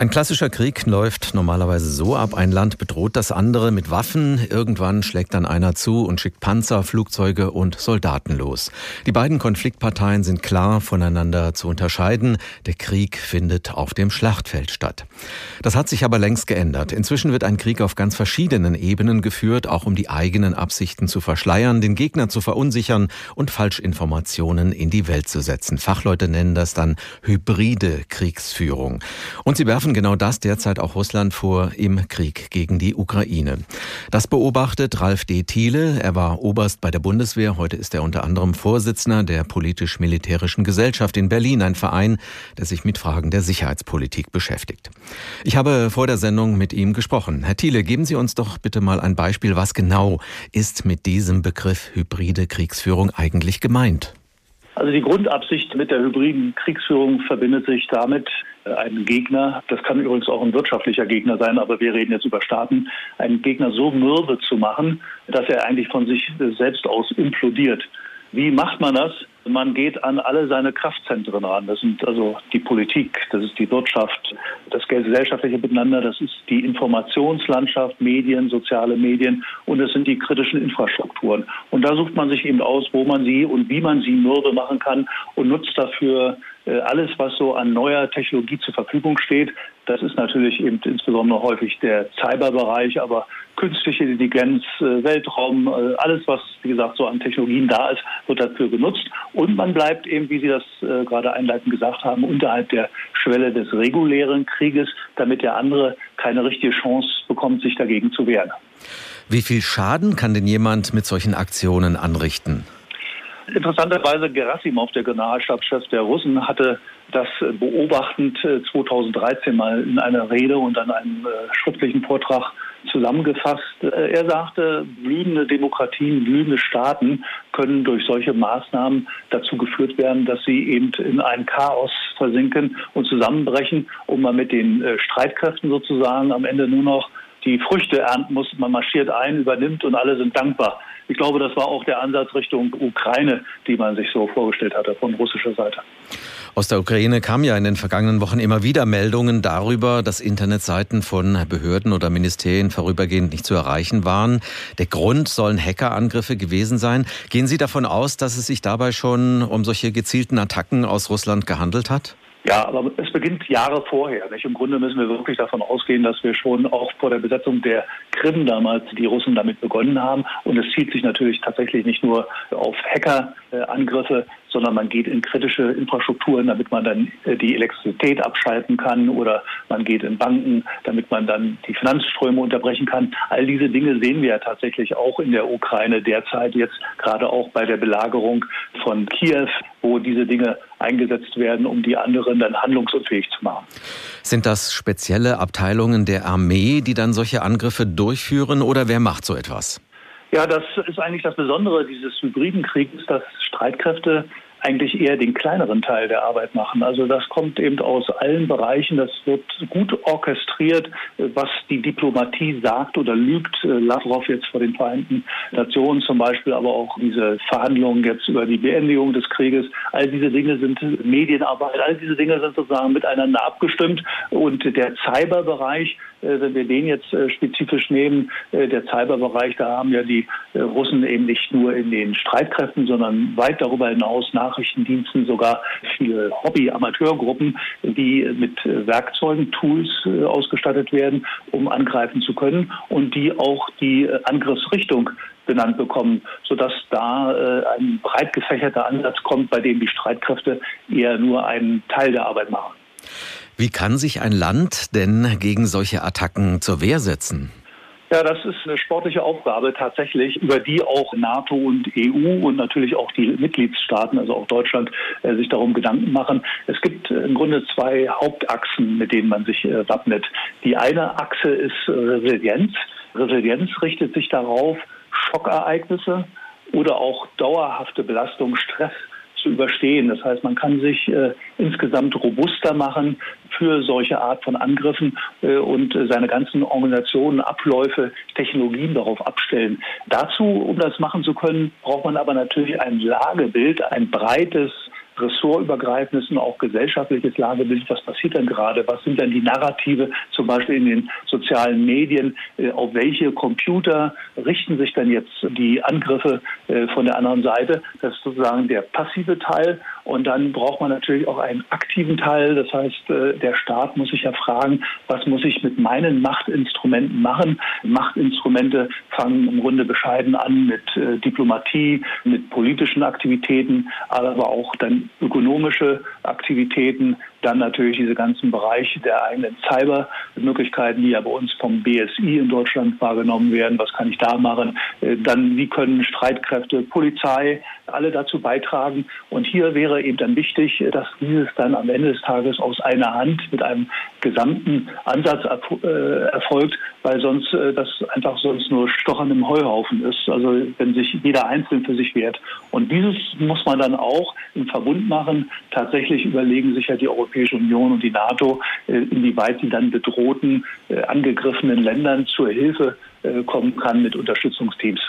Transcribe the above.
Ein klassischer Krieg läuft normalerweise so ab, ein Land bedroht das andere mit Waffen, irgendwann schlägt dann einer zu und schickt Panzer, Flugzeuge und Soldaten los. Die beiden Konfliktparteien sind klar voneinander zu unterscheiden, der Krieg findet auf dem Schlachtfeld statt. Das hat sich aber längst geändert. Inzwischen wird ein Krieg auf ganz verschiedenen Ebenen geführt, auch um die eigenen Absichten zu verschleiern, den Gegner zu verunsichern und Falschinformationen in die Welt zu setzen. Fachleute nennen das dann hybride Kriegsführung. Und sie werfen genau das derzeit auch Russland vor im Krieg gegen die Ukraine. Das beobachtet Ralf D. Thiele. Er war Oberst bei der Bundeswehr. Heute ist er unter anderem Vorsitzender der politisch-militärischen Gesellschaft in Berlin, ein Verein, der sich mit Fragen der Sicherheitspolitik beschäftigt. Ich habe vor der Sendung mit ihm gesprochen. Herr Thiele, geben Sie uns doch bitte mal ein Beispiel. Was genau ist mit diesem Begriff hybride Kriegsführung eigentlich gemeint? Also die Grundabsicht mit der hybriden Kriegsführung verbindet sich damit, äh, einen Gegner, das kann übrigens auch ein wirtschaftlicher Gegner sein, aber wir reden jetzt über Staaten, einen Gegner so mürbe zu machen, dass er eigentlich von sich selbst aus implodiert. Wie macht man das? Man geht an alle seine Kraftzentren ran. Das sind also die Politik, das ist die Wirtschaft, das gesellschaftliche Miteinander, das ist die Informationslandschaft, Medien, soziale Medien und es sind die kritischen Infrastrukturen. Und da sucht man sich eben aus, wo man sie und wie man sie mürbe machen kann und nutzt dafür alles, was so an neuer Technologie zur Verfügung steht. Das ist natürlich eben insbesondere häufig der Cyberbereich, aber künstliche Intelligenz, äh, Weltraum, äh, alles, was, wie gesagt, so an Technologien da ist, wird dafür genutzt. Und man bleibt eben, wie Sie das gerade einleitend gesagt haben, unterhalb der Schwelle des regulären Krieges, damit der andere keine richtige Chance bekommt, sich dagegen zu wehren. Wie viel Schaden kann denn jemand mit solchen Aktionen anrichten? Interessanterweise Gerasimov, der Generalstabschef der Russen, hatte das beobachtend 2013 äh, mal in einer Rede und an einem äh, schriftlichen Vortrag zusammengefasst. Äh, er sagte, blühende Demokratien, blühende Staaten können durch solche Maßnahmen dazu geführt werden, dass sie eben in ein Chaos versinken und zusammenbrechen und man mit den Streitkräften sozusagen am Ende nur noch die Früchte ernten muss. Man marschiert ein, übernimmt und alle sind dankbar. Ich glaube, das war auch der Ansatz Richtung Ukraine, die man sich so vorgestellt hatte von russischer Seite. Aus der Ukraine kamen ja in den vergangenen Wochen immer wieder Meldungen darüber, dass Internetseiten von Behörden oder Ministerien vorübergehend nicht zu erreichen waren. Der Grund sollen Hackerangriffe gewesen sein. Gehen Sie davon aus, dass es sich dabei schon um solche gezielten Attacken aus Russland gehandelt hat? Ja, aber es beginnt Jahre vorher. Nicht? Im Grunde müssen wir wirklich davon ausgehen, dass wir schon auch vor der Besetzung der Krim damals die Russen damit begonnen haben. Und es zieht sich natürlich tatsächlich nicht nur auf Hackerangriffe, sondern man geht in kritische Infrastrukturen, damit man dann äh, die Elektrizität abschalten kann oder man geht in Banken, damit man dann die Finanzströme unterbrechen kann. All diese Dinge sehen wir ja tatsächlich auch in der Ukraine derzeit, jetzt gerade auch bei der Belagerung von Kiew, wo diese Dinge eingesetzt werden, um die anderen dann handlungsunfähig zu machen. Sind das spezielle Abteilungen der Armee, die dann solche Angriffe durchführen oder wer macht so etwas? Ja, das ist eigentlich das Besondere dieses hybriden Krieges, dass Streitkräfte eigentlich eher den kleineren Teil der Arbeit machen. Also das kommt eben aus allen Bereichen. Das wird gut orchestriert, was die Diplomatie sagt oder lügt. Lavrov jetzt vor den Vereinten Nationen zum Beispiel, aber auch diese Verhandlungen jetzt über die Beendigung des Krieges. All diese Dinge sind Medienarbeit. All diese Dinge sind sozusagen miteinander abgestimmt. Und der Cyberbereich, äh, wenn wir den jetzt äh, spezifisch nehmen, äh, der Cyberbereich, da haben ja die Russen eben nicht nur in den Streitkräften, sondern weit darüber hinaus nach Nachrichtendiensten sogar viele Hobby-Amateurgruppen, die mit Werkzeugen, Tools äh, ausgestattet werden, um angreifen zu können und die auch die äh, Angriffsrichtung benannt bekommen, sodass da äh, ein breit gefächerter Ansatz kommt, bei dem die Streitkräfte eher nur einen Teil der Arbeit machen. Wie kann sich ein Land denn gegen solche Attacken zur Wehr setzen? Ja, das ist eine sportliche Aufgabe tatsächlich, über die auch NATO und EU und natürlich auch die Mitgliedstaaten, also auch Deutschland, äh, sich darum Gedanken machen. Es gibt äh, im Grunde zwei Hauptachsen, mit denen man sich äh, wappnet. Die eine Achse ist Resilienz. Resilienz richtet sich darauf, Schockereignisse oder auch dauerhafte Belastung, Stress zu überstehen. Das heißt, man kann sich äh, insgesamt robuster machen für solche Art von Angriffen äh, und äh, seine ganzen Organisationen, Abläufe, Technologien darauf abstellen. Dazu, um das machen zu können, braucht man aber natürlich ein Lagebild, ein breites ressortübergreifendes und auch gesellschaftliches Lagebild. Was passiert denn gerade? Was sind denn die Narrative, zum Beispiel in den sozialen Medien? Äh, auf welche Computer richten sich denn jetzt die Angriffe äh, von der anderen Seite? Das ist sozusagen der passive Teil. Und dann braucht man natürlich auch einen aktiven Teil. Das heißt, äh, der Staat muss sich ja fragen, was muss ich mit meinen Machtinstrumenten machen? Machtinstrumente fangen im Grunde bescheiden an mit Diplomatie, mit politischen Aktivitäten, aber auch dann ökonomische Aktivitäten, dann natürlich diese ganzen Bereiche der eigenen Cybermöglichkeiten, die ja bei uns vom BSI in Deutschland wahrgenommen werden. Was kann ich da machen? Äh, dann, wie können Streitkräfte, Polizei, alle dazu beitragen? Und hier wäre eben dann wichtig, dass dieses dann am Ende des Tages aus einer Hand mit einem gesamten Ansatz äh, erfolgt, weil sonst äh, das einfach sonst nur Stochern im Heuhaufen ist. Also wenn sich jeder einzeln für sich wehrt. Und dieses muss man dann auch im Verbund machen. Tatsächlich überlegen sich ja die Europäische Union und die NATO, äh, inwieweit sie dann bedrohten, angegriffenen Ländern zur Hilfe kommen kann mit Unterstützungsteams.